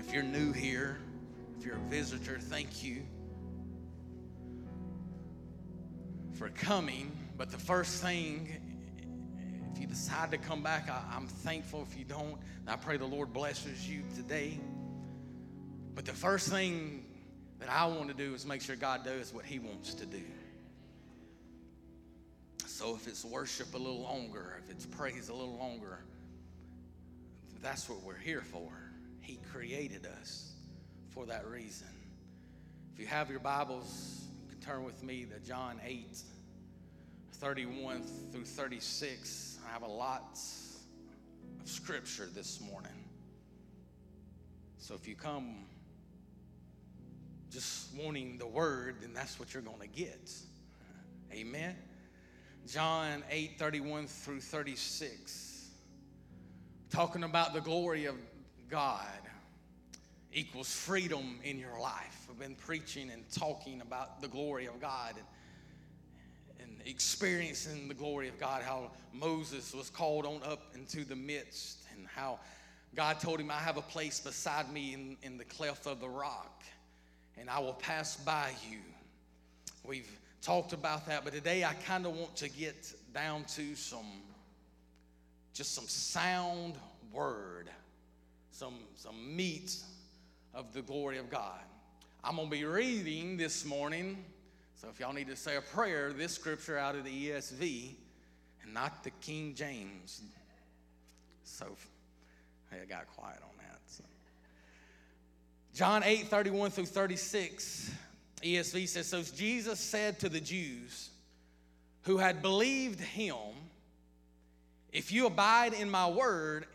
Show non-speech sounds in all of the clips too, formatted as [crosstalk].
if you're new here, if you're a visitor, thank you for coming. But the first thing, if you decide to come back, I, am thankful. If you don't, I pray the Lord blesses you today. But the first thing that I want to do is make sure God does what He wants to do. So if it's worship a little longer, if it's praise a little longer, that's what we're here for. He created us for that reason. If you have your Bibles, you can turn with me to John 8, 31 through 36. I have a lot of scripture this morning. So if you come just wanting the word, then that's what you're going to get. Amen. John 8 31 through 36. Talking about the glory of God equals freedom in your life. I've been preaching and talking about the glory of God and, and experiencing the glory of God, how Moses was called on up into the midst, and how God told him, I have a place beside me in, in the cleft of the rock, and I will pass by you. We've talked about that, but today I kind of want to get down to some, just some sound word, some, some meat of the glory of God. I'm going to be reading this morning, so if y'all need to say a prayer, this scripture out of the ESV and not the King James. So, I got quiet on that. So. John 8 31 through 36 ESV says, So Jesus said to the Jews who had believed him, If you abide in my word,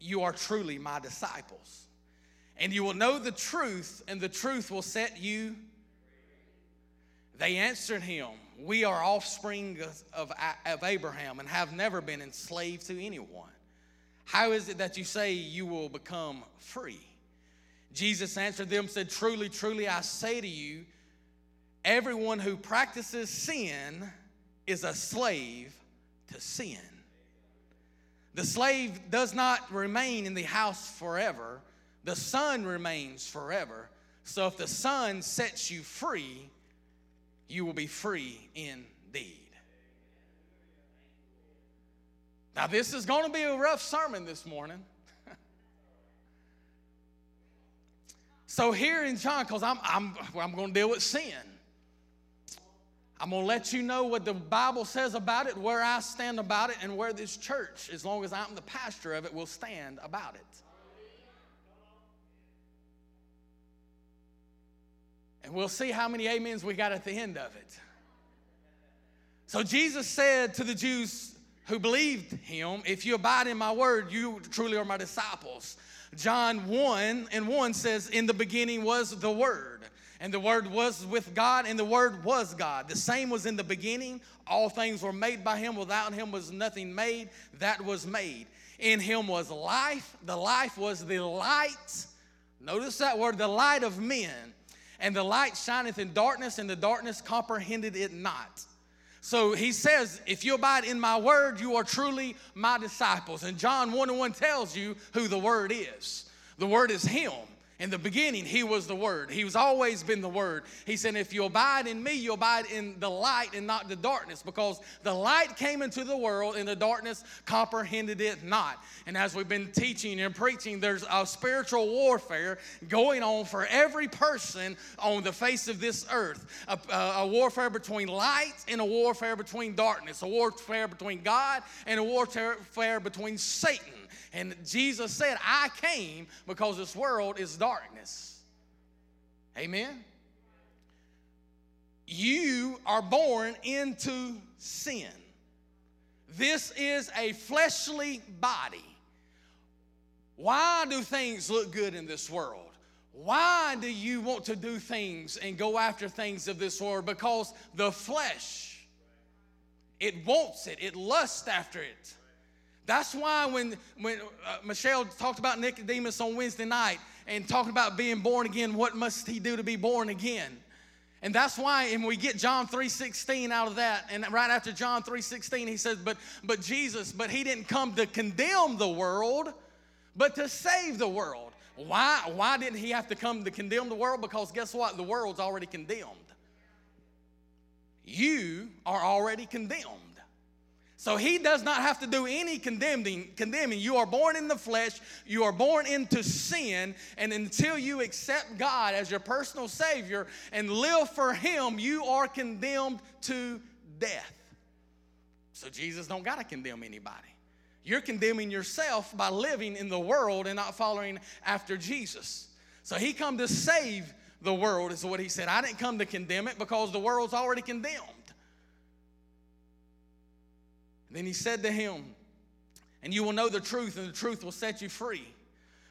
you are truly my disciples. And you will know the truth, and the truth will set you. They answered him, We are offspring of, of Abraham and have never been enslaved to anyone. How is it that you say you will become free? Jesus answered them, said, Truly, truly, I say to you, Everyone who practices sin is a slave to sin. The slave does not remain in the house forever, the son remains forever. So if the son sets you free, you will be free indeed. Now, this is going to be a rough sermon this morning. [laughs] so, here in John, because I'm, I'm, I'm going to deal with sin. I'm going to let you know what the Bible says about it, where I stand about it, and where this church, as long as I'm the pastor of it, will stand about it. And we'll see how many amens we got at the end of it. So Jesus said to the Jews who believed him, If you abide in my word, you truly are my disciples. John 1 and 1 says, In the beginning was the word and the Word was with God, and the Word was God. The same was in the beginning. All things were made by Him. Without Him was nothing made that was made. In Him was life. The life was the light. Notice that word, the light of men. And the light shineth in darkness, and the darkness comprehended it not. So he says, if you abide in my word, you are truly my disciples. And John 1 and 1 tells you who the word is. The word is Him. In the beginning, He was the Word. He was always been the Word. He said, If you abide in me, you abide in the light and not the darkness, because the light came into the world and the darkness comprehended it not. And as we've been teaching and preaching, there's a spiritual warfare going on for every person on the face of this earth a, a, warfare between light and a warfare between darkness, a warfare between God and a warfare between Satan. And Jesus said, I came because this world is darkness. Amen. You are born into sin. This is a fleshly body. Why do things look good in this world? Why do you want to do things and go after things of this world? Because the flesh, it wants it, it lusts after it. That's why when, when uh, Michelle talked about Nicodemus on Wednesday night and talking about being born again, what must he do to be born again? And that's why, and we get John 3.16 out of that, and right after John 3.16, he says, but, but Jesus, but he didn't come to condemn the world, but to save the world. Why, why didn't he have to come to condemn the world? Because guess what? The world's already condemned. You are already condemned. So he does not have to do any condemning. Condemning. You are born in the flesh. You are born into sin, and until you accept God as your personal Savior and live for Him, you are condemned to death. So Jesus don't got to condemn anybody. You're condemning yourself by living in the world and not following after Jesus. So He come to save the world is what He said. I didn't come to condemn it because the world's already condemned. Then he said to him, And you will know the truth, and the truth will set you free.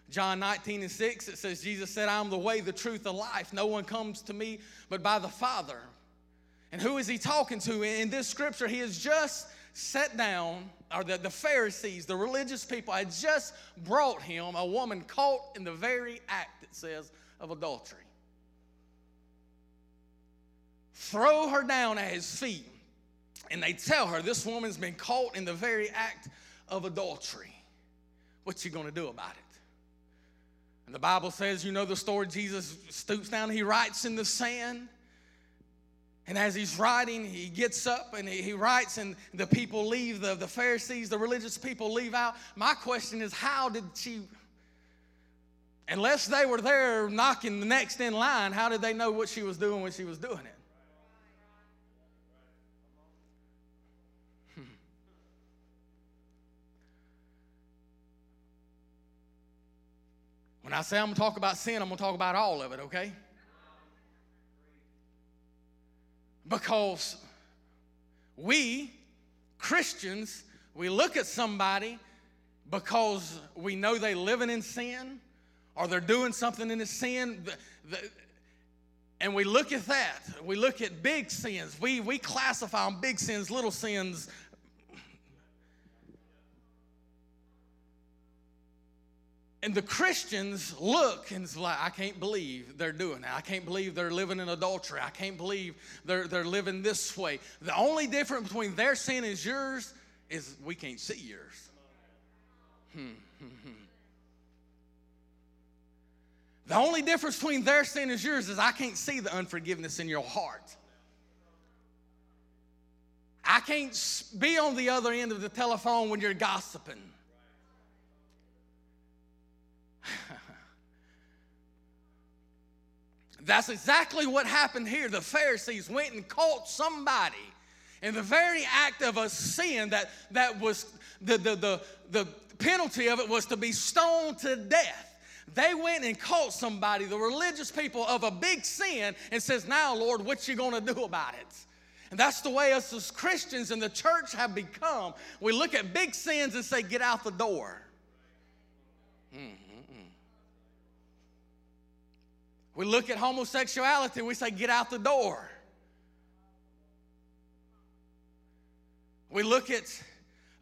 John 19 and 6, it says, Jesus said, I am the way, the truth, the life. No one comes to me but by the Father. And who is he talking to? In this scripture, he has just sat down, or the, the Pharisees, the religious people, had just brought him a woman caught in the very act, it says, of adultery. Throw her down at his feet and they tell her this woman's been caught in the very act of adultery. What's she going to do about it? And the Bible says, you know the story, Jesus stoops down, he writes in the sand. And as he's writing, he gets up and he, he writes, and the people leave, the, the Pharisees, the religious people leave out. My question is, how did she, unless they were there knocking the next in line, how did they know what she was doing when she was doing it? When I say I'm going to talk about sin, I'm going to talk about all of it, okay? Because we, Christians, we look at somebody because we know they're living in sin or they're doing something in the sin. And we look at that. We look at big sins. We, we classify them big sins, little sins, And the Christians look and it's like, I can't believe they're doing that. I can't believe they're living in adultery. I can't believe they're, they're living this way. The only difference between their sin and yours is we can't see yours. Hmm, hmm, hmm. The only difference between their sin and yours is I can't see the unforgiveness in your heart. I can't be on the other end of the telephone when you're gossiping. [laughs] That's exactly what happened here. The Pharisees went and caught somebody in the very act of a sin that, that was the, the, the, the penalty of it was to be stoned to death. They went and caught somebody, the religious people, of a big sin and says, Now, Lord, what you gonna do about it? And that's the way us as Christians in the church have become. We look at big sins and say, Get out the door. Hmm. We look at homosexuality and we say, get out the door. We look at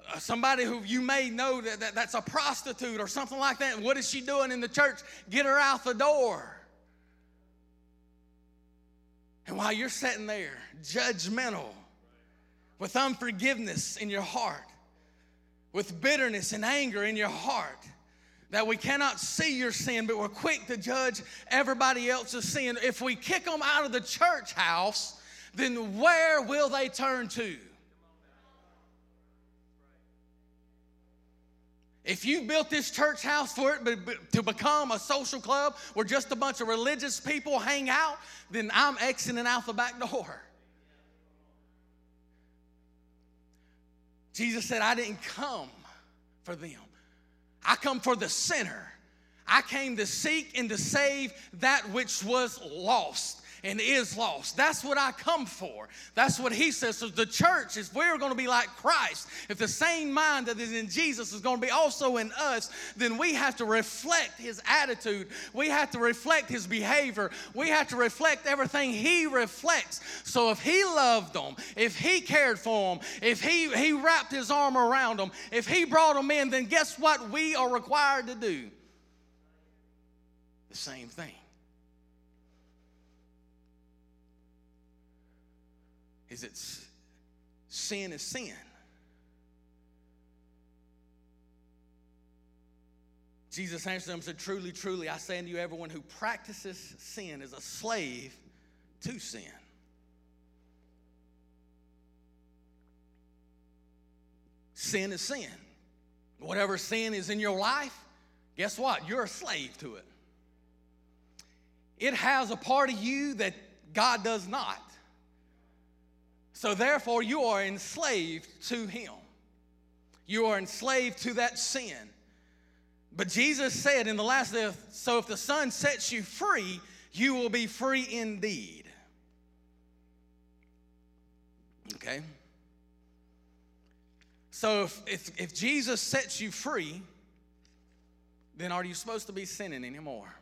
uh, somebody who you may know that, that that's a prostitute or something like that. What is she doing in the church? Get her out the door. And while you're sitting there, judgmental, with unforgiveness in your heart, with bitterness and anger in your heart, that we cannot see your sin, but we're quick to judge everybody else's sin. If we kick them out of the church house, then where will they turn to? If you built this church house for it to become a social club where just a bunch of religious people hang out, then I'm exiting out the back door. Jesus said, I didn't come for them. I come for the sinner. I came to seek and to save that which was lost and is lost. That's what I come for. That's what he says. So the church is we're going to be like Christ. If the same mind that is in Jesus is going to be also in us, then we have to reflect his attitude. We have to reflect his behavior. We have to reflect everything he reflects. So if he loved them, if he cared for them, if he, he wrapped his arm around them, if he brought them in, then guess what we are required to do? The same thing. Is that sin is sin. Jesus answered them and said, Truly, truly, I say unto you, everyone who practices sin is a slave to sin. Sin is sin. Whatever sin is in your life, guess what? You're a slave to it. It has a part of you that God does not. So therefore, you are enslaved to Him. You are enslaved to that sin. But Jesus said in the last day, so if the Son sets you free, you will be free indeed. Okay? So if, if, if Jesus sets you free, then are you supposed to be sinning anymore?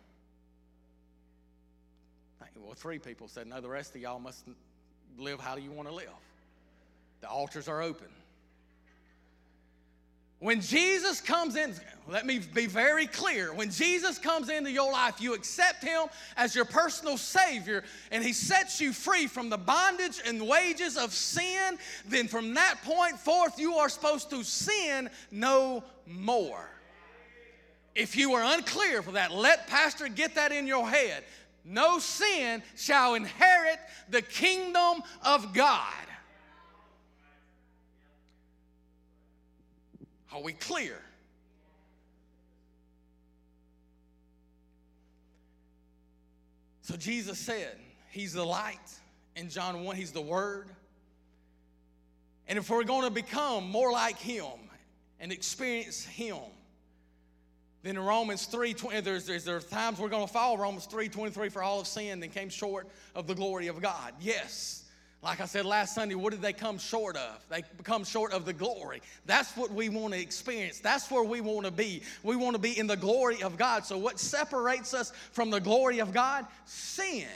Well, three people said, no, the rest of y'all must live how you want to live. The altars are open. When Jesus comes in, let me be very clear. When Jesus comes into your life, you accept Him as your personal Savior, and He sets you free from the bondage and wages of sin. Then from that point forth, you are supposed to sin no more. If you are unclear for that, let Pastor get that in your head. No sin shall inherit the kingdom of God. Are we clear? So Jesus said, He's the light. In John 1, He's the Word. And if we're going to become more like Him and experience Him, then in Romans 3, 20, eh, there's, there's, there are times we're going to follow Romans 3, 23, for all of sin and came short of the glory of God. Yes. Like I said last Sunday, what did they come short of? They come short of the glory. That's what we want to experience. That's where we want to be. We want to be in the glory of God. So, what separates us from the glory of God? Sin.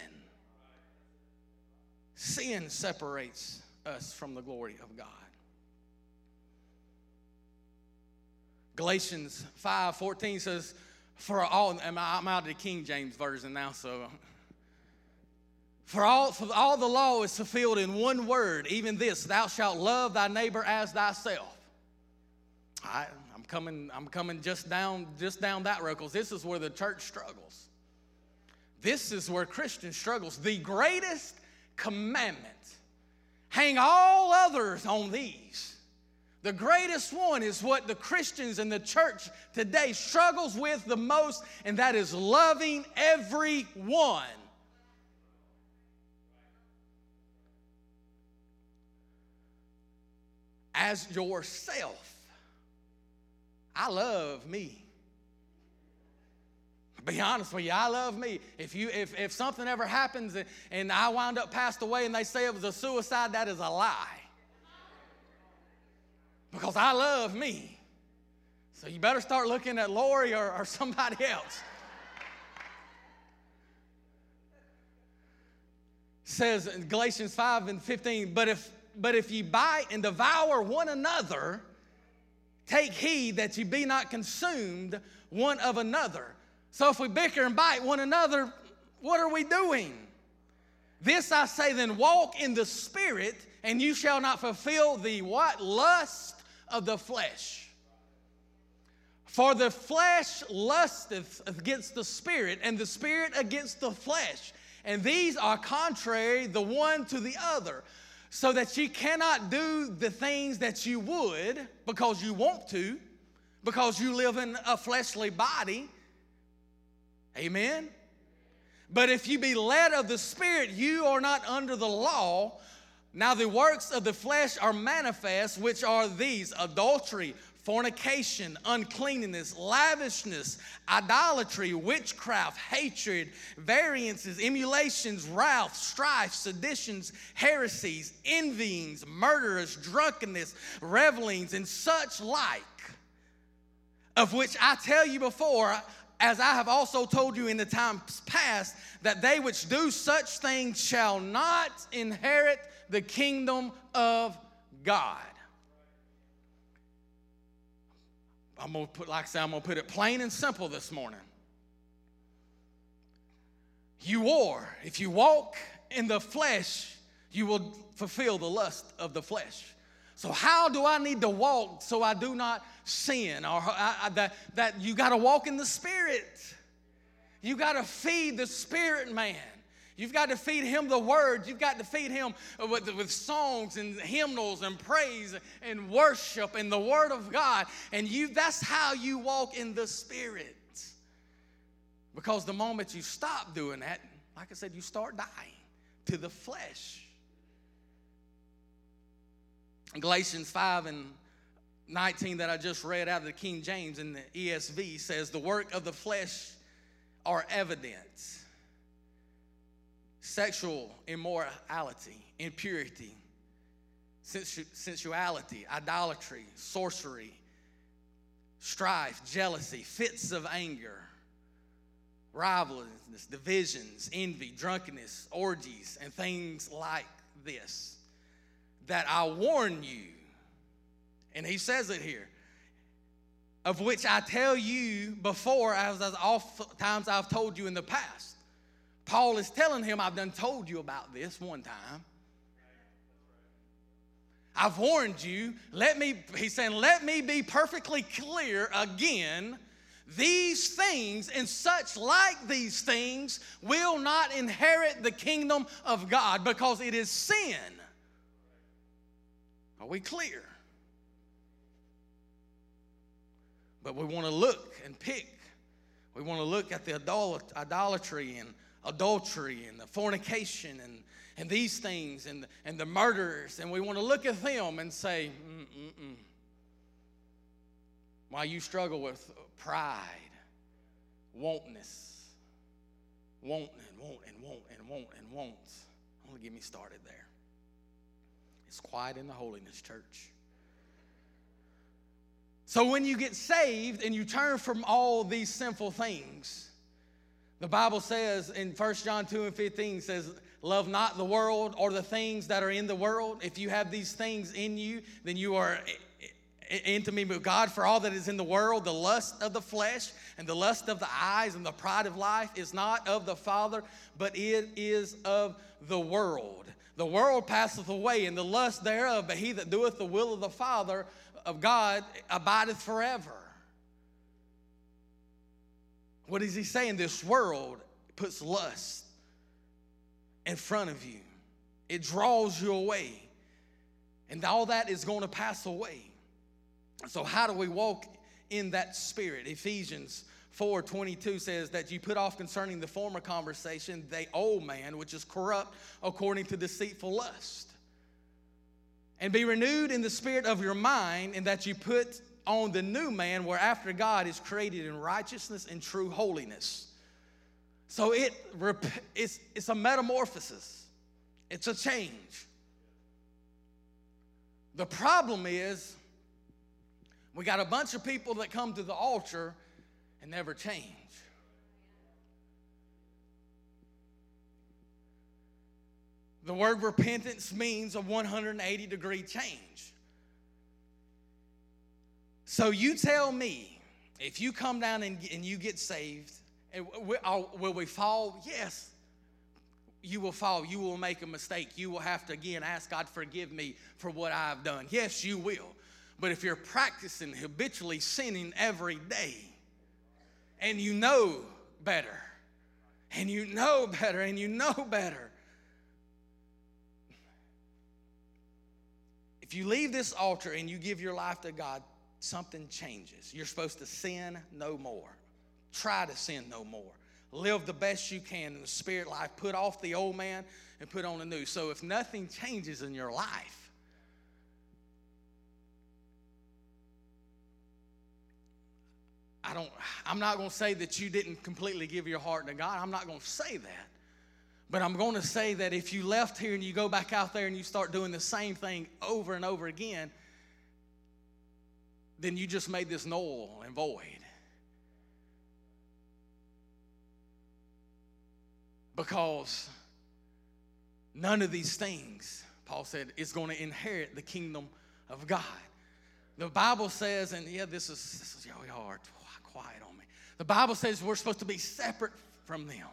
Sin separates us from the glory of God. Galatians 5 14 says, For all, I'm out of the King James Version now, so for all, for all the law is fulfilled in one word, even this, thou shalt love thy neighbor as thyself. I, am coming, I'm coming just down, just down that road because this is where the church struggles. This is where Christian struggles. The greatest commandment. Hang all others on these. The greatest one is what the Christians in the church today struggles with the most, and that is loving everyone as yourself. I love me. Be honest with you, I love me. If you if, if something ever happens and, and I wind up passed away and they say it was a suicide, that is a lie. Because I love me. So you better start looking at Lori or, or somebody else. says in Galatians 5 and 15, but if but if you bite and devour one another, take heed that ye be not consumed one of another. So if we bicker and bite one another, what are we doing? This I say then walk in the spirit, and you shall not fulfill the what? Lust of the flesh. For the flesh lusteth against the spirit, and the spirit against the flesh. And these are contrary the one to the other so that you cannot do the things that you would because you want to, because you live in a fleshly body. Amen? But if you be led of the Spirit, you are not under the law. Now, the works of the flesh are manifest, which are these adultery, fornication, uncleanness, lavishness, idolatry, witchcraft, hatred, variances, emulations, wrath, strife, seditions, heresies, envyings, murderers, drunkenness, revelings, and such like, of which I tell you before, as I have also told you in the times past, that they which do such things shall not inherit the kingdom of God. I'm gonna put, like I said, I'm gonna put it plain and simple this morning. You are, if you walk in the flesh, you will fulfill the lust of the flesh. So, how do I need to walk so I do not sin? Or I, I, that, that you got to walk in the Spirit. You got to feed the Spirit man. You've got to feed him the word. You've got to feed him with, with songs and hymnals and praise and worship and the word of God. And you that's how you walk in the spirit. Because the moment you stop doing that, like I said, you start dying to the flesh. Galatians 5 and 19 that I just read out of the King James in the ESV says, The work of the flesh are evidence sexual immorality, impurity, sensuality, idolatry, sorcery, strife, jealousy, fits of anger, rivalries, divisions, envy, drunkenness, orgies, and things like this that I warn you, and he says it here, of which I tell you before, as, as oft times I've told you in the past. Paul is telling him, I've done told you about this one time. I've warned you. Let me, he's saying, let me be perfectly clear again. These things and such like these things will not inherit the kingdom of God because it is sin are we clear? But we want to look and pick. We want to look at the idolatry and adultery and the fornication and, and these things and, and the murders, and we want to look at them and say, Mm-mm-mm. why you struggle with pride, wantness, want and want and want and want and wants. To get me started there. It's quiet in the holiness church. So when you get saved and you turn from all these sinful things, the Bible says in 1 John 2 and 15 says, Love not the world or the things that are in the world. If you have these things in you, then you are intimate with God. For all that is in the world, the lust of the flesh and the lust of the eyes and the pride of life is not of the Father, but it is of the world. The world passeth away, and the lust thereof, but he that doeth the will of the Father of God abideth forever. What is he saying? This world puts lust in front of you, it draws you away, and all that is going to pass away. So, how do we walk in that spirit? Ephesians 4 22 says that you put off concerning the former conversation the old man, which is corrupt according to deceitful lust. And be renewed in the spirit of your mind, and that you put on the new man, where after God is created in righteousness and true holiness. So it, it's, it's a metamorphosis, it's a change. The problem is, we got a bunch of people that come to the altar and never change. The word repentance means a 180 degree change. So you tell me, if you come down and, and you get saved, will we fall? Yes. You will fall. You will make a mistake. You will have to again ask God, forgive me for what I've done. Yes, you will. But if you're practicing habitually sinning every day, and you know better, and you know better, and you know better. If you leave this altar and you give your life to God, something changes. You're supposed to sin no more. Try to sin no more. Live the best you can in the spirit life. Put off the old man and put on the new. So if nothing changes in your life, I don't, I'm not going to say that you didn't completely give your heart to God. I'm not going to say that. But I'm going to say that if you left here and you go back out there and you start doing the same thing over and over again, then you just made this null and void. Because none of these things, Paul said, is going to inherit the kingdom of God. The Bible says, and yeah, this is this is really hard quiet on me. The Bible says we're supposed to be separate from them.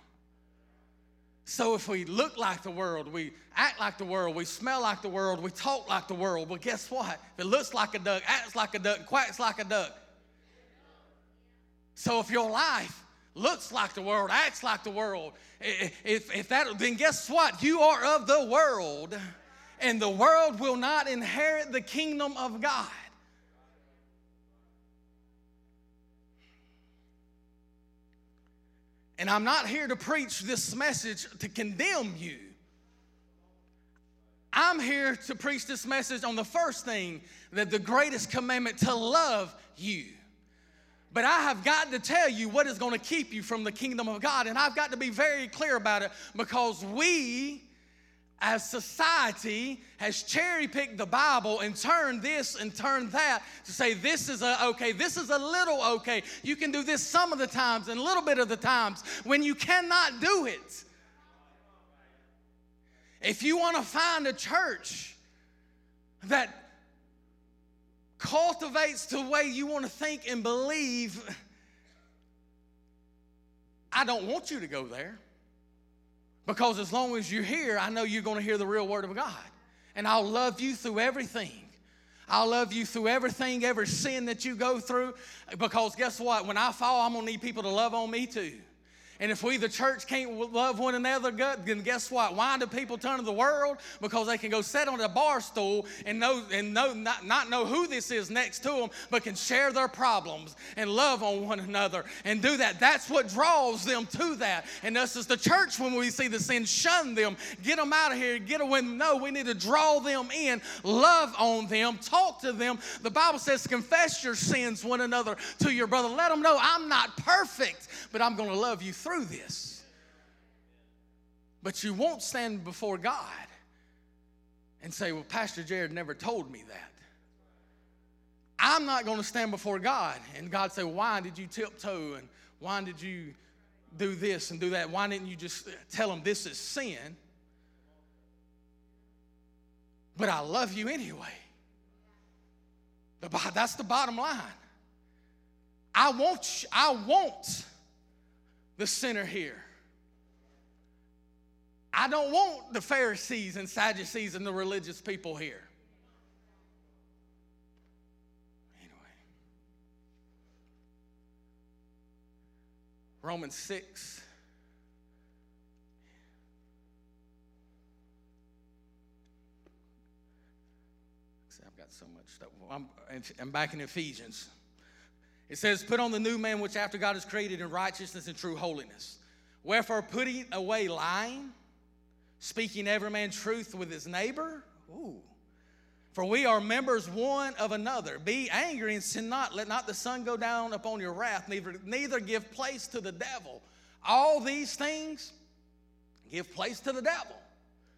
So if we look like the world, we act like the world, we smell like the world, we talk like the world, well, guess what? If it looks like a duck, acts like a duck, quacks like a duck. So if your life looks like the world, acts like the world, if, if that, then guess what? You are of the world, and the world will not inherit the kingdom of God. And I'm not here to preach this message to condemn you. I'm here to preach this message on the first thing that the greatest commandment to love you. But I have got to tell you what is going to keep you from the kingdom of God. And I've got to be very clear about it because we as society has cherry picked the Bible and turned this and turned that to say this is a okay, this is a little okay. You can do this some of the times and a little bit of the times when you cannot do it. If you want to find a church that cultivates the way you want to think and believe, I don't want you to go there. Because as long as you're here, I know you're going to hear the real word of God. And I'll love you through everything. I'll love you through everything, every sin that you go through. Because guess what? When I fall, I'm going to need people to love on me too. And if we, the church, can't love one another, then guess what? Why do people turn to the world? Because they can go sit on a bar stool and know and know not, not know who this is next to them, but can share their problems and love on one another and do that. That's what draws them to that. And us as the church, when we see the sin, shun them, get them out of here, get away. No, we need to draw them in, love on them, talk to them. The Bible says, confess your sins one another to your brother. Let them know I'm not perfect, but I'm going to love you through this. But you won't stand before God and say, Well, Pastor Jared never told me that. I'm not going to stand before God and God say, Why did you tiptoe and why did you do this and do that? Why didn't you just tell them this is sin? But I love you anyway. That's the bottom line. I want, I want the sinner here. I don't want the Pharisees and Sadducees and the religious people here. Anyway, Romans 6. I've got so much stuff. I'm, I'm back in Ephesians. It says, Put on the new man which after God is created in righteousness and true holiness. Wherefore, putting away lying, speaking every man truth with his neighbor. Ooh. For we are members one of another. Be angry and sin not. Let not the sun go down upon your wrath, neither, neither give place to the devil. All these things give place to the devil.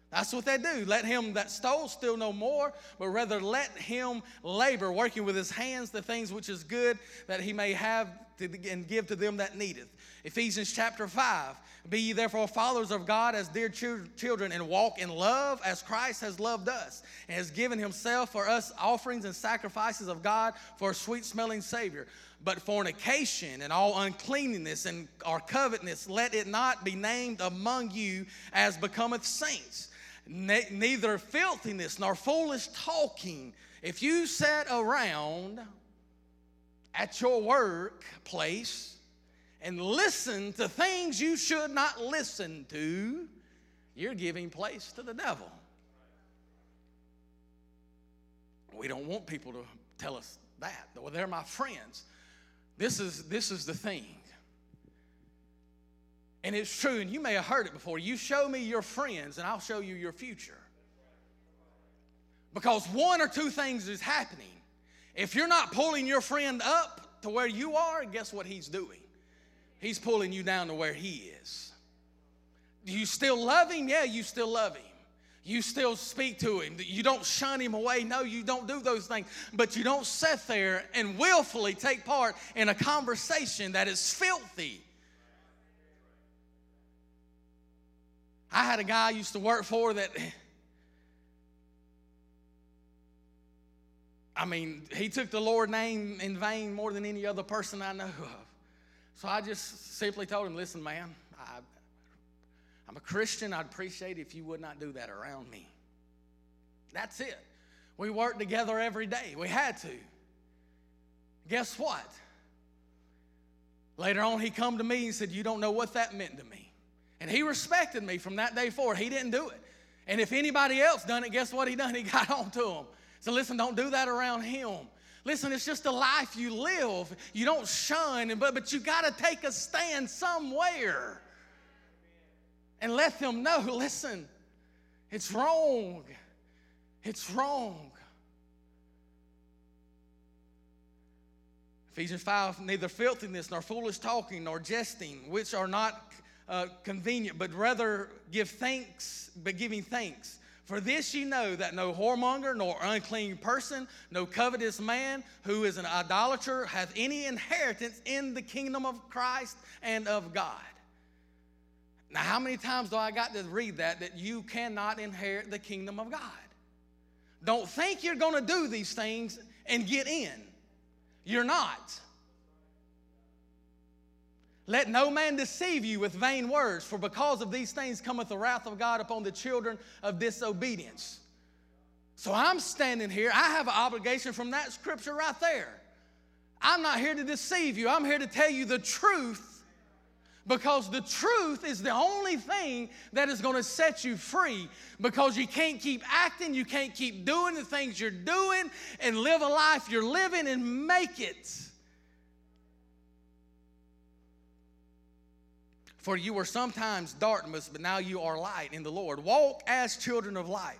That's what they do. Let him that stole steal no more, but rather let him labor, working with his hands the things which is good, that he may have to, and give to them that needeth. Ephesians chapter 5. Be ye therefore followers of God as dear children, and walk in love as Christ has loved us, and has given himself for us offerings and sacrifices of God for a sweet smelling Savior. But fornication and all uncleanness and our covetousness, let it not be named among you as becometh saints ne- neither filthiness nor foolish talking. If you sat around at your workplace and listen to things you should not listen to, you're giving place to the devil. We don't want people to tell us that. Well, they're my friends. This is, this is the thing. And it's true, and you may have heard it before. You show me your friends, and I'll show you your future. Because one or two things is happening. If you're not pulling your friend up to where you are, guess what he's doing? He's pulling you down to where he is. Do you still love him? Yeah, you still love him. You still speak to him. You don't shun him away. No, you don't do those things. But you don't sit there and willfully take part in a conversation that is filthy I had a guy I used to work for that, I mean, he took the Lord name in vain more than any other person I know of. So I just simply told him, listen, man, I, I'm a Christian. I'd appreciate if you would not do that around me. That's it. We worked together every day. We had to. Guess what? Later on, he come to me and said, You don't know what that meant to me. And he respected me from that day forward. He didn't do it. And if anybody else done it, guess what he done? He [laughs] got on to him. So listen, don't do that around him. Listen, it's just a life you live. You don't shun, but, but you got to take a stand somewhere and let them know [laughs] listen, it's wrong. It's wrong. Ephesians 5 neither filthiness, nor foolish talking, nor jesting, which are not uh, convenient, but rather give thanks, but giving thanks. For this you know that no whoremonger, nor unclean person, no covetous man who is an idolater hath any inheritance in the kingdom of Christ and of God. Now, how many times do I got to read that? That you cannot inherit the kingdom of God. Don't think you're going to do these things and get in. You're not. Let no man deceive you with vain words, for because of these things cometh the wrath of God upon the children of disobedience. So I'm standing here. I have an obligation from that scripture right there. I'm not here to deceive you, I'm here to tell you the truth because the truth is the only thing that is going to set you free because you can't keep acting, you can't keep doing the things you're doing and live a life you're living and make it. For you were sometimes darkness, but now you are light in the Lord. Walk as children of light.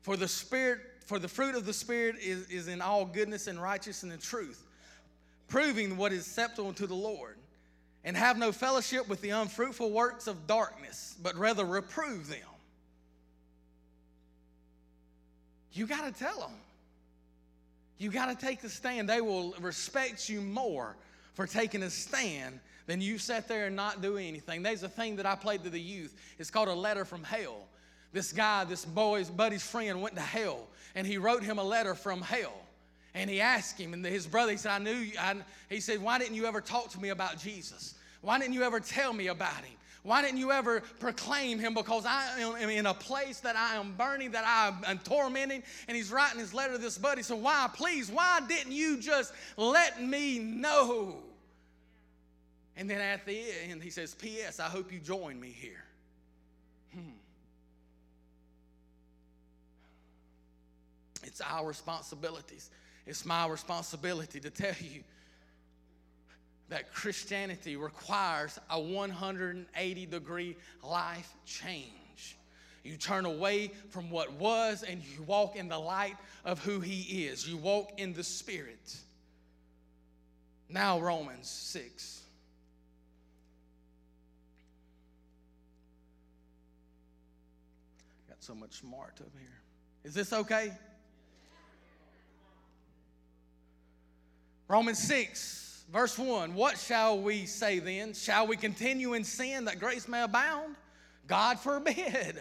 For the Spirit, for the fruit of the Spirit is, is in all goodness and righteousness and truth, proving what is acceptable to the Lord and have no fellowship with the unfruitful works of darkness, but rather reprove them. You got to tell them. You got to take the stand. They will respect you more for taking a stand than you sat there and not do anything. There's a thing that I played to the youth. It's called a letter from hell. This guy, this boy's buddy's friend, went to hell, and he wrote him a letter from hell. And he asked him, and his brother, he said, I knew you. I, he said, Why didn't you ever talk to me about Jesus? Why didn't you ever tell me about him? Why didn't you ever proclaim him? Because I am in a place that I am burning, that I am tormenting. And he's writing his letter to this buddy. So, why, please, why didn't you just let me know? And then at the end, he says, P.S., I hope you join me here. Hmm. It's our responsibilities. It's my responsibility to tell you that Christianity requires a 180 degree life change. You turn away from what was and you walk in the light of who He is. You walk in the Spirit. Now, Romans 6. So much smart up here. Is this okay? Romans 6, verse 1 What shall we say then? Shall we continue in sin that grace may abound? God forbid.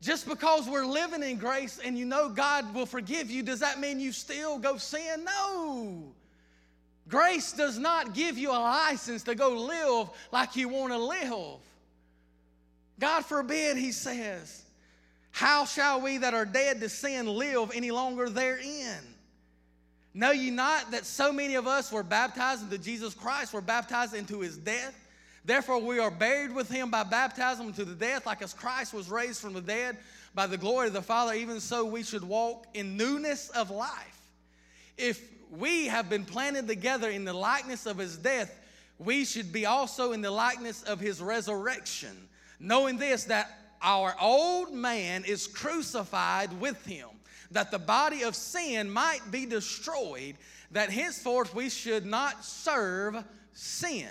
Just because we're living in grace and you know God will forgive you, does that mean you still go sin? No. Grace does not give you a license to go live like you want to live. God forbid, he says. How shall we that are dead to sin live any longer therein? Know ye not that so many of us were baptized into Jesus Christ, were baptized into his death? Therefore, we are buried with him by baptism into the death, like as Christ was raised from the dead by the glory of the Father, even so we should walk in newness of life. If we have been planted together in the likeness of his death, we should be also in the likeness of his resurrection, knowing this, that our old man is crucified with him that the body of sin might be destroyed, that henceforth we should not serve sin.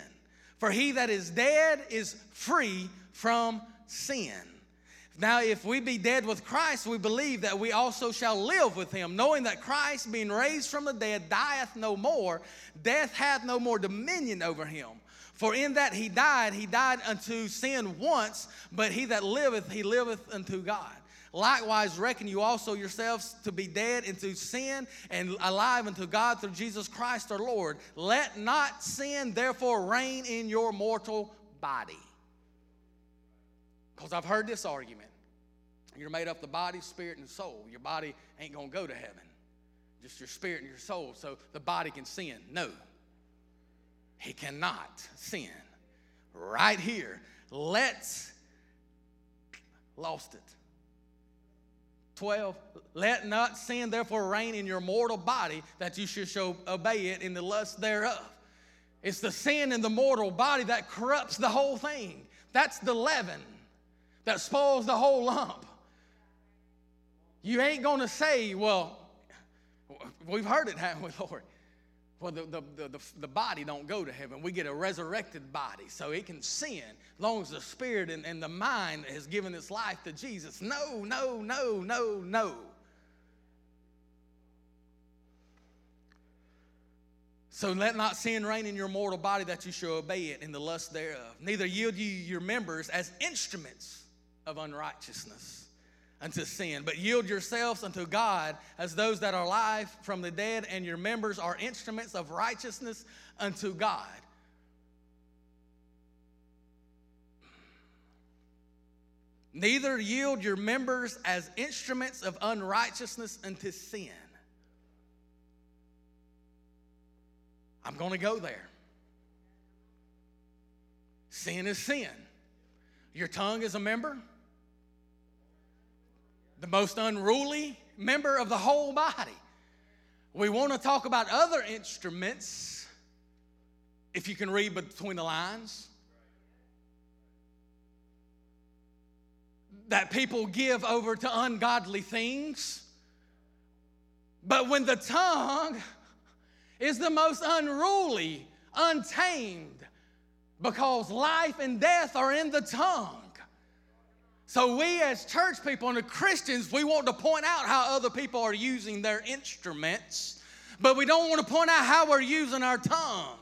For he that is dead is free from sin. Now, if we be dead with Christ, we believe that we also shall live with him, knowing that Christ, being raised from the dead, dieth no more, death hath no more dominion over him. For in that he died, he died unto sin once, but he that liveth, he liveth unto God. Likewise, reckon you also yourselves to be dead into sin and alive unto God through Jesus Christ our Lord. Let not sin therefore reign in your mortal body. Because I've heard this argument. You're made up of the body, spirit, and soul. Your body ain't going to go to heaven, just your spirit and your soul. So the body can sin. No, he cannot sin. Right here, let's, lost it. 12, let not sin therefore reign in your mortal body that you should show, obey it in the lust thereof. It's the sin in the mortal body that corrupts the whole thing. That's the leaven that spoils the whole lump. You ain't going to say, well, we've heard it, haven't we, Lord? Well, the, the, the, the, body don't go to heaven. We get a resurrected body, so it can sin as long as the spirit and, and the mind has given its life to Jesus. No, no, no, no, no. So let not sin reign in your mortal body that you shall obey it in the lust thereof. Neither yield ye your members as instruments of unrighteousness unto sin, but yield yourselves unto God as those that are alive from the dead, and your members are instruments of righteousness unto God. Neither yield your members as instruments of unrighteousness unto sin. I'm going to go there. Sin is sin. Your tongue is a member the most unruly member of the whole body. We want to talk about other instruments, if you can read between the lines, that people give over to ungodly things. But when the tongue is the most unruly, untamed, because life and death are in the tongue. So, we as church people and Christians, we want to point out how other people are using their instruments, but we don't want to point out how we're using our tongue.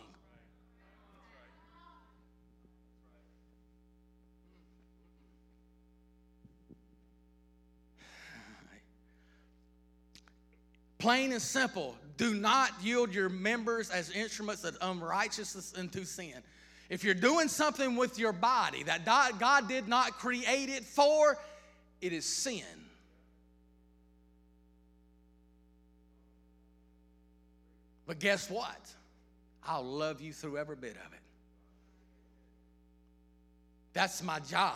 Plain and simple, do not yield your members as instruments of unrighteousness unto sin. If you're doing something with your body that God did not create it for, it is sin. But guess what? I'll love you through every bit of it. That's my job.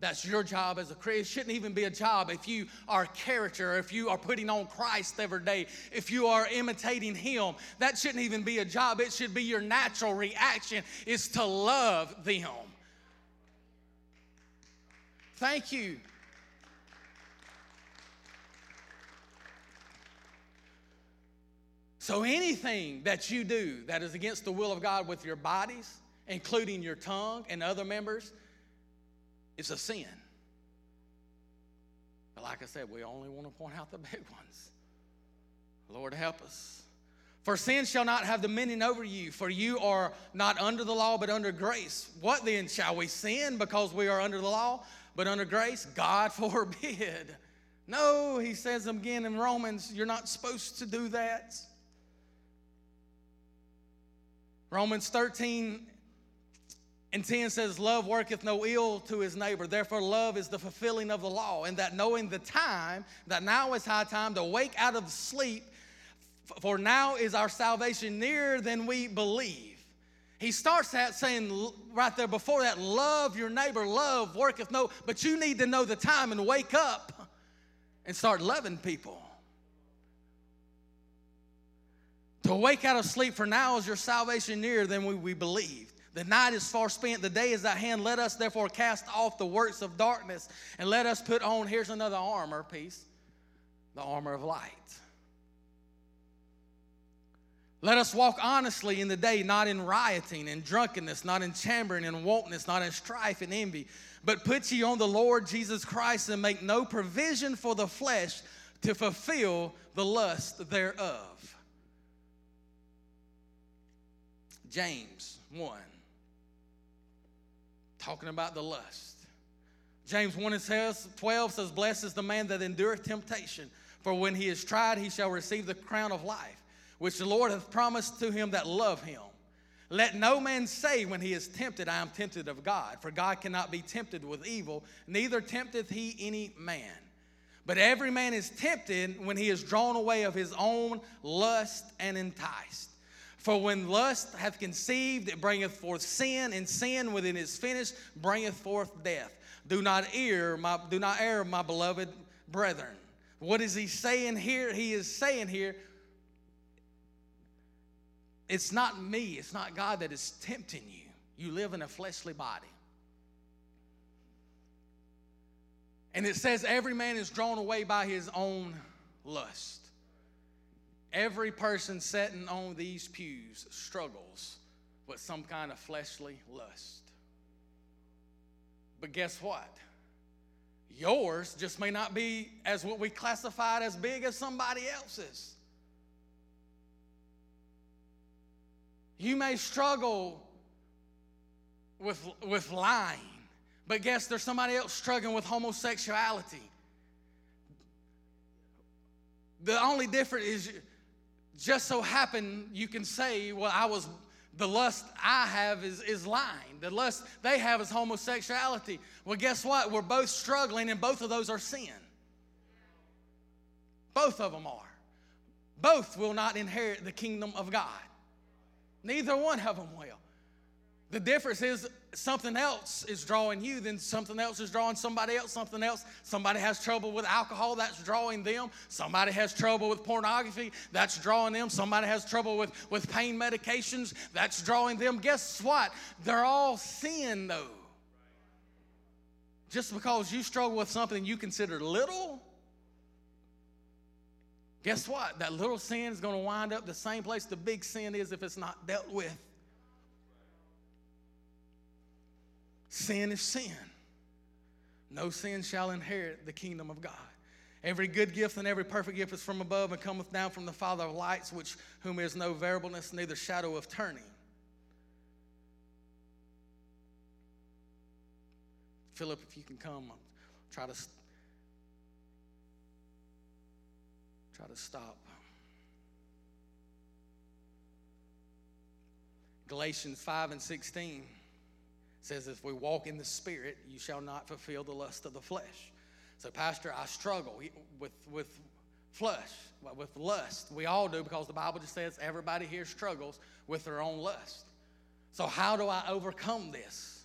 That's your job as a Christian. It shouldn't even be a job if you are a character, if you are putting on Christ every day, if you are imitating Him. That shouldn't even be a job. It should be your natural reaction is to love them. Thank you. So anything that you do that is against the will of God with your bodies, including your tongue and other members, it's a sin. But like I said, we only want to point out the [laughs] big ones. Lord, help us. For sin shall not have dominion over you, for you are not under the law, but under grace. What then? Shall we sin because we are under the law, but under grace? God [laughs] forbid. No, he says again in Romans, you're not supposed to do that. Romans 13 and 10 says, Love worketh no ill to his neighbor. Therefore, love is the fulfilling of the law. And that knowing the time, that now is high time to wake out of sleep, for now is our salvation nearer than we believe. He starts that saying right there before that, love your neighbor, love worketh no, but you need to know the time and wake up and start loving people. To wake out of sleep, for now is your salvation nearer than we, we believe. The night is far spent, the day is at hand. Let us therefore cast off the works of darkness and let us put on, here's another armor piece, the armor of light. Let us walk honestly in the day, not in rioting and drunkenness, not in chambering and wantonness, not in strife and envy, but put ye on the Lord Jesus Christ and make no provision for the flesh to fulfill the lust thereof. James 1 talking about the lust. James 1 and says, 12 says, Blessed is the man that endureth temptation, for when he is tried, he shall receive the crown of life, which the Lord hath promised to him that love him. Let no man say when he is tempted, I am tempted of God, for God cannot be tempted with evil, neither tempteth he any man. But every man is tempted when he is drawn away of his own lust and enticed. For when lust hath conceived, it bringeth forth sin, and sin within is finished bringeth forth death. Do not err, my, do not err, my beloved brethren. What is he saying here? He is saying here, it's not me, it's not God that is tempting you. You live in a fleshly body. And it says, every man is drawn away by his own lust. Every person sitting on these pews struggles with some kind of fleshly lust. But guess what? Yours just may not be as what we classified as big as somebody else's. You may struggle with, with lying, but guess there's somebody else struggling with homosexuality. The only difference is just so happen you can say, well, I was the lust I have is, is lying. The lust they have is homosexuality. Well, guess what? We're both struggling, and both of those are sin. Both of them are. Both will not inherit the kingdom of God. Neither one of them will. The difference is something else is drawing you, then something else is drawing somebody else, something else. Somebody has trouble with alcohol, that's drawing them. Somebody has trouble with pornography, that's drawing them. Somebody has trouble with, with pain medications, that's drawing them. Guess what? They're all sin, though. Just because you struggle with something you consider little, guess what? That little sin is going to wind up the same place the big sin is if it's not dealt with. Sin is sin. No sin shall inherit the kingdom of God. Every good gift and every perfect gift is from above and cometh down from the Father of lights, which whom is no variableness, neither shadow of turning. Philip, if you can come, I'll try to try to stop. Galatians 5 and 16 says, If we walk in the Spirit, you shall not fulfill the lust of the flesh. So, Pastor, I struggle with, with flesh, with lust. We all do because the Bible just says everybody here struggles with their own lust. So, how do I overcome this?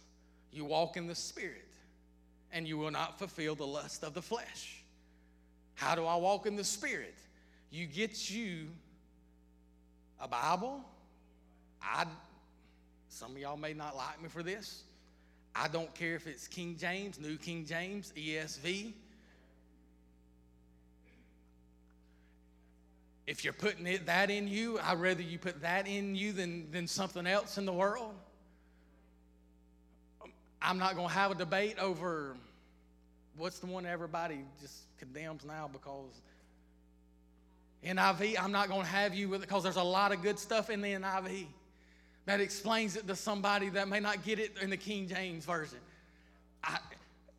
You walk in the Spirit, and you will not fulfill the lust of the flesh. How do I walk in the Spirit? You get you a Bible. I some of y'all may not like me for this. I don't care if it's King James, New King James, ESV. If you're putting it, that in you, I'd rather you put that in you than, than something else in the world. I'm not going to have a debate over what's the one everybody just condemns now because NIV, I'm not going to have you with it because there's a lot of good stuff in the NIV that explains it to somebody that may not get it in the King James Version. I,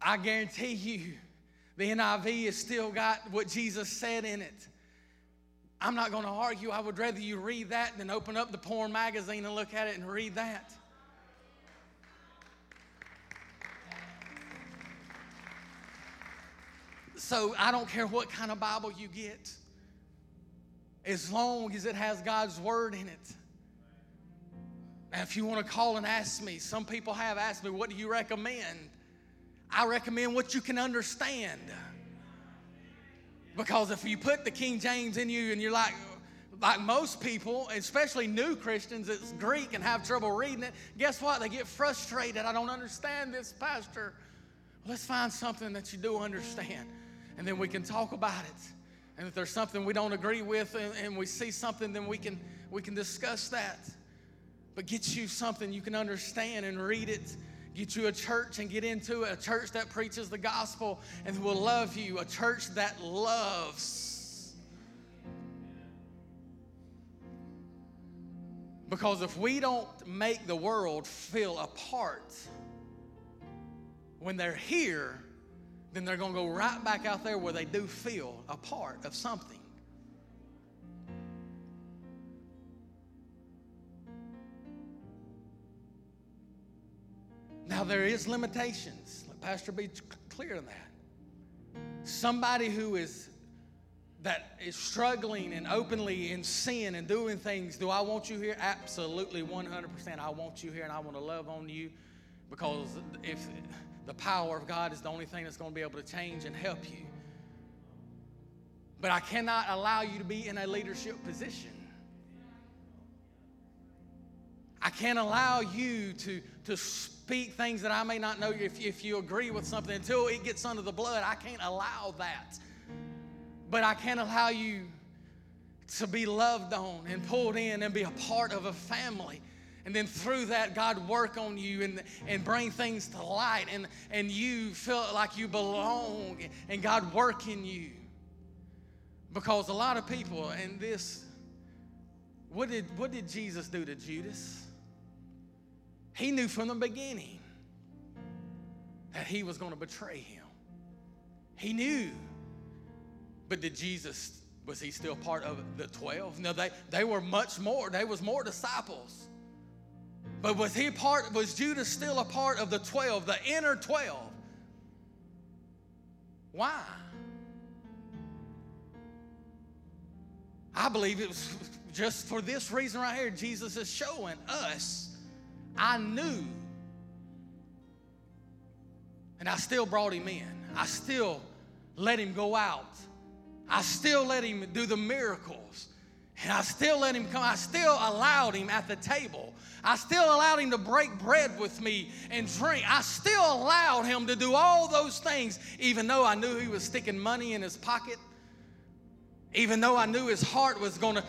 I guarantee you, the NIV has still got what Jesus said in it. I'm not going to argue. I would rather you read that than open up the porn magazine and look at it and read that. So I don't care what kind of Bible you get, as long as it has God's word in it. And if you want to call and ask me, some people have asked me, what do you recommend? I recommend what you can understand. Because if you put the King James in you and you're like, like most people, especially new Christians, it's Greek and have trouble reading it, guess what? They get frustrated. I don't understand this, Pastor. Let's find something that you do understand, and then we can talk about it. And if there's something we don't agree with and, and we see something, then we can we can discuss that but get you something you can understand and read it. Get you a church and get into it, a church that preaches the gospel and will love you, a church that loves. Because if we don't make the world feel apart when they're here, then they're going to go right back out there where they do feel a part of something. Now, there is limitations. Let Pastor be clear on that. Somebody who is that is struggling and openly in sin and doing things, do I want you here? Absolutely 100%. I want you here and I want to love on you because if the power of God is the only thing that's going to be able to change and help you. But I cannot allow you to be in a leadership position. I can't allow you to, to speak things that I may not know if, if you agree with something until it gets under the blood. I can't allow that. But I can't allow you to be loved on and pulled in and be a part of a family. And then through that, God work on you and, and bring things to light and, and you feel like you belong and God work in you. Because a lot of people, and this, what did, what did Jesus do to Judas? He knew from the beginning that he was going to betray him. He knew. But did Jesus, was he still part of the 12? No, they, they were much more. They was more disciples. But was he part, was Judas still a part of the 12, the inner 12? Why? I believe it was just for this reason right here. Jesus is showing us, I knew, and I still brought him in. I still let him go out. I still let him do the miracles. And I still let him come. I still allowed him at the table. I still allowed him to break bread with me and drink. I still allowed him to do all those things, even though I knew he was sticking money in his pocket even though I knew his heart was going to,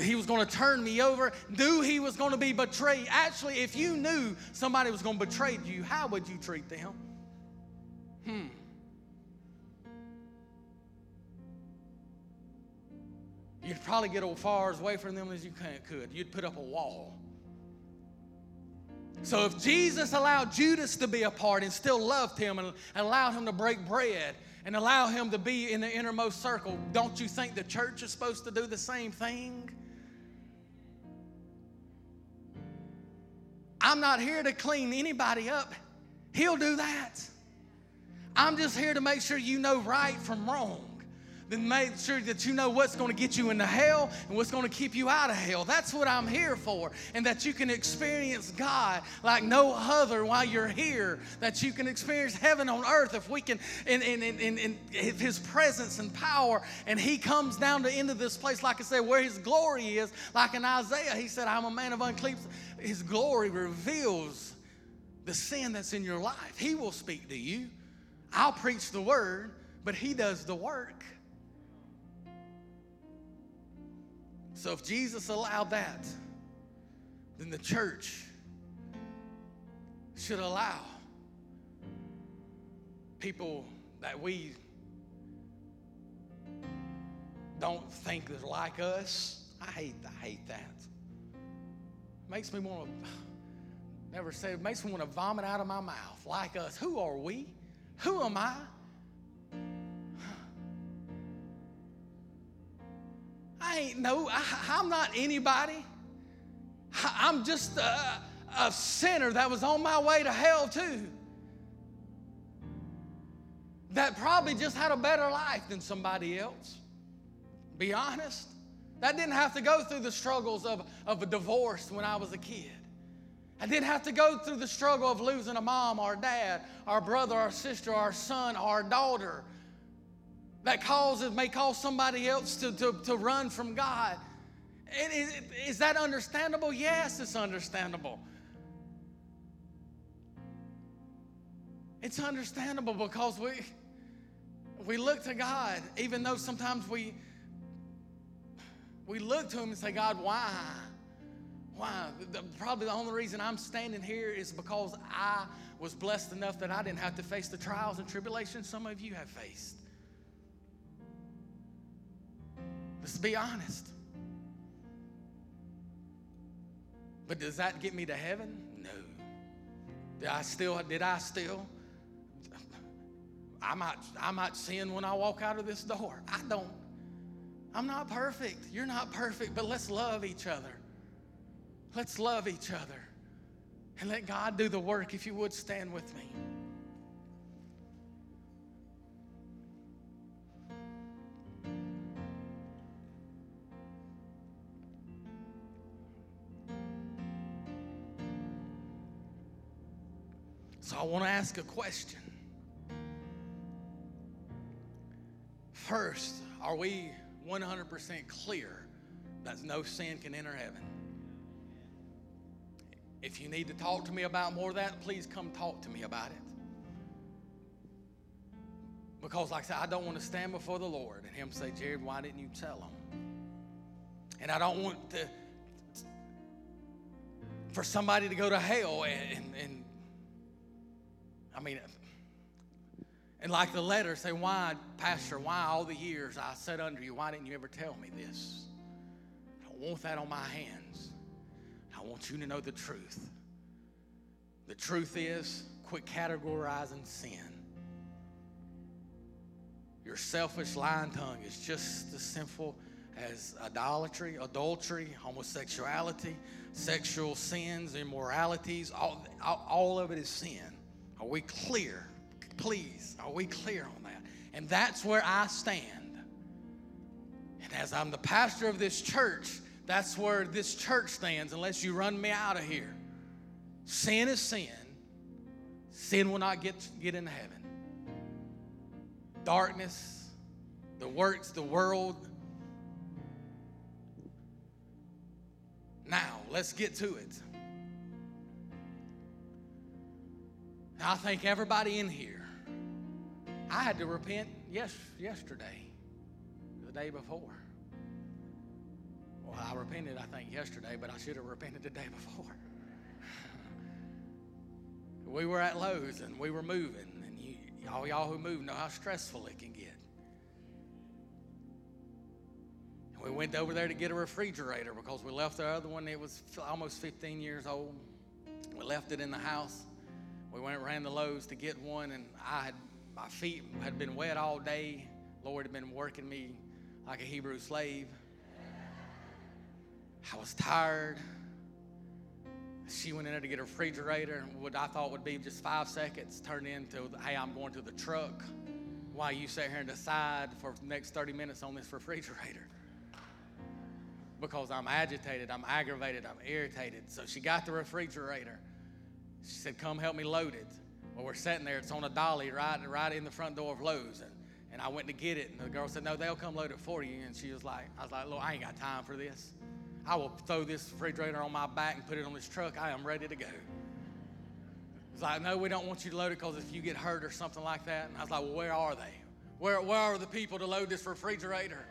he was going to turn me over, knew he was going to be betrayed. Actually, if you knew somebody was going to betray you, how would you treat them? Hmm. You'd probably get as far away from them as you could. You'd put up a wall. So if Jesus allowed Judas to be a part and still loved him and allowed him to break bread, and allow him to be in the innermost circle, don't you think the church is supposed to do the same thing? I'm not here to clean anybody up. He'll do that. I'm just here to make sure you know right from wrong then make sure that you know what's going to get you into hell and what's going to keep you out of hell. That's what I'm here for. And that you can experience God like no other while you're here. That you can experience heaven on earth if we can, in, in, in, in His presence and power. And He comes down to into this place, like I said, where His glory is. Like in Isaiah, He said, I'm a man of unclean. His glory reveals the sin that's in your life. He will speak to you. I'll preach the word, but He does the work. So if Jesus allowed that, then the church should allow people that we don't think is like us. I hate I hate that. Makes me want to never say it makes me want to vomit out of my mouth. Like us. Who are we? Who am I? I ain't no, I, am not anybody. I'm just a, a sinner that was on my way to hell too. That probably just had a better life than somebody else. Be honest. That didn't have to go through the struggles of, of a divorce when I was a kid. I didn't have to go through the struggle of losing a mom or dad, our brother, our sister, our son, our daughter, that causes may cause somebody else to, to, to run from God. And is, is that understandable? Yes, it's understandable. It's understandable because we we look to God, even though sometimes we we look to Him and say, God, why? Why? The, probably the only reason I'm standing here is because I was blessed enough that I didn't have to face the trials and tribulations some of you have faced. Let's be honest. But does that get me to heaven? No. Did I still, did I still? I might, I might sin when I walk out of this door. I don't. I'm not perfect. You're not perfect, but let's love each other. Let's love each other. And let God do the work. If you would stand with me. Ask a question. First, are we 100% clear that no sin can enter heaven? If you need to talk to me about more of that, please come talk to me about it. Because, like I said, I don't want to stand before the Lord and Him say, Jared, why didn't you tell him? And I don't want to, for somebody to go to hell and, and, and I mean, and like the letter say, why, Pastor, why all the years I sat under you, why didn't you ever tell me this? I don't want that on my hands. I want you to know the truth. The truth is, quit categorizing sin. Your selfish lying tongue is just as sinful as idolatry, adultery, homosexuality, sexual sins, immoralities. All, all, all of it is sin. Are we clear? Please, are we clear on that? And that's where I stand. And as I'm the pastor of this church, that's where this church stands unless you run me out of here. Sin is sin. Sin will not get, get into heaven. Darkness, the works, the world. Now, let's get to it. I think everybody in here, I had to repent yes, yesterday, the day before. Well, I repented, I think, yesterday, but I should have repented the day before. [laughs] we were at Lowe's and we were moving, and you, all y'all who move know how stressful it can get. And we went over there to get a refrigerator because we left the other one, it was almost 15 years old. We left it in the house we went ran the Lowe's to get one, and I had my feet had been wet all day. Lord had been working me like a Hebrew slave. I was tired. She went in there to get a refrigerator, what I thought would be just five seconds turned into, hey, I'm going to the truck. While you sit here and decide for the next 30 minutes on this refrigerator. Because I'm agitated, I'm aggravated, I'm irritated. So she got the refrigerator. She said, Come help me load it. Well, we're sitting there. It's on a dolly right, right in the front door of Lowe's. And, and I went to get it. And the girl said, No, they'll come load it for you. And she was like, I was like, Look, I ain't got time for this. I will throw this refrigerator on my back and put it on this truck. I am ready to go. It's like, No, we don't want you to load it because if you get hurt or something like that. And I was like, Well, where are they? Where, where are the people to load this refrigerator?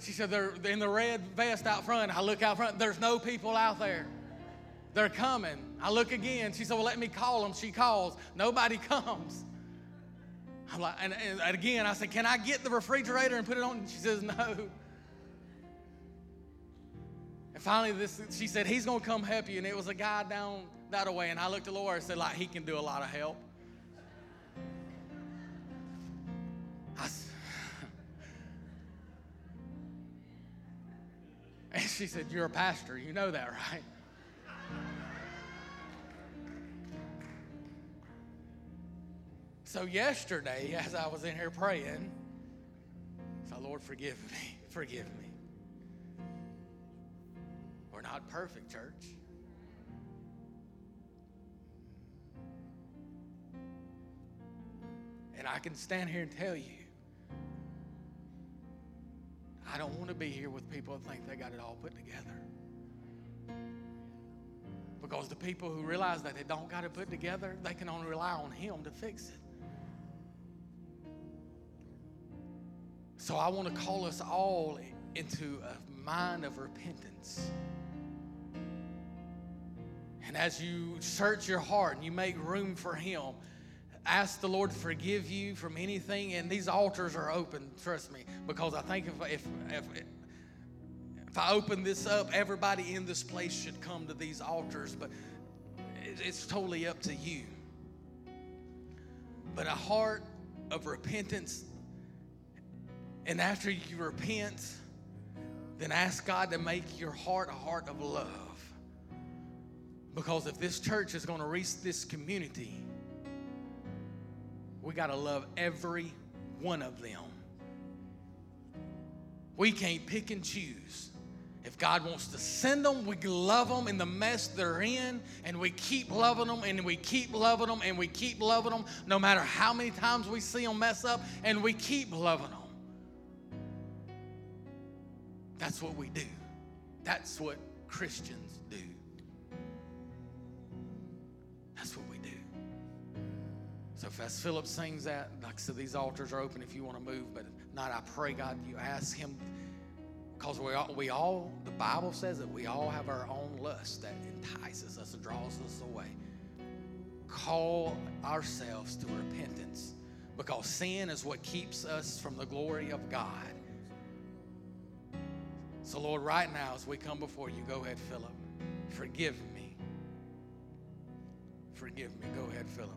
She said, They're in the red vest out front. I look out front, there's no people out there. They're coming. I look again. She said, Well, let me call them. She calls. Nobody [laughs] comes. I'm like, and, and again, I said, Can I get the refrigerator and put it on? And she says, No. And finally, this, she said, He's to come help you. And it was a guy down that way. And I looked at Laura and said, like, he can do a lot of help. I, [laughs] and she said, You're a pastor. You know that, [laughs] right? So, yesterday, [laughs] as I was in here praying, said, Lord, forgive me, [laughs] forgive me. We're not perfect, church. And I can stand here and tell you, I don't want to be here with people that think they got it all put together. Because the people who realize that they don't got it put together, they can only rely on Him to fix it. So I want to call us all into a mind of repentance. And as you search your heart and you make room for Him, ask the Lord to forgive you from anything. And these altars are open, trust me, because I think if, if, if, if I open this up, everybody in this place should come to these altars, but it's totally up to you. But a heart of repentance and after you repent, then ask God to make your heart a heart of love. Because if this church is going to reach this community, we got to love every one of them. We can't pick and choose. If God wants to send them, we love them in the mess they're in, and we keep loving them, and we keep loving them, and we keep loving them, no matter how many times we see them mess up, and we keep loving them. That's what we do. That's what Christians do. That's what we do. So if as Philip sings that, like I said, these altars are open if you want to move, but not, I pray God you ask him because we all, we all, the Bible says that we all have our own lust that entices us and draws us away. Call ourselves to repentance because sin is what keeps us from the glory of God. So, Lord, right now, as we come before you, go ahead, Philip. Forgive me. Forgive me. Go ahead, Philip.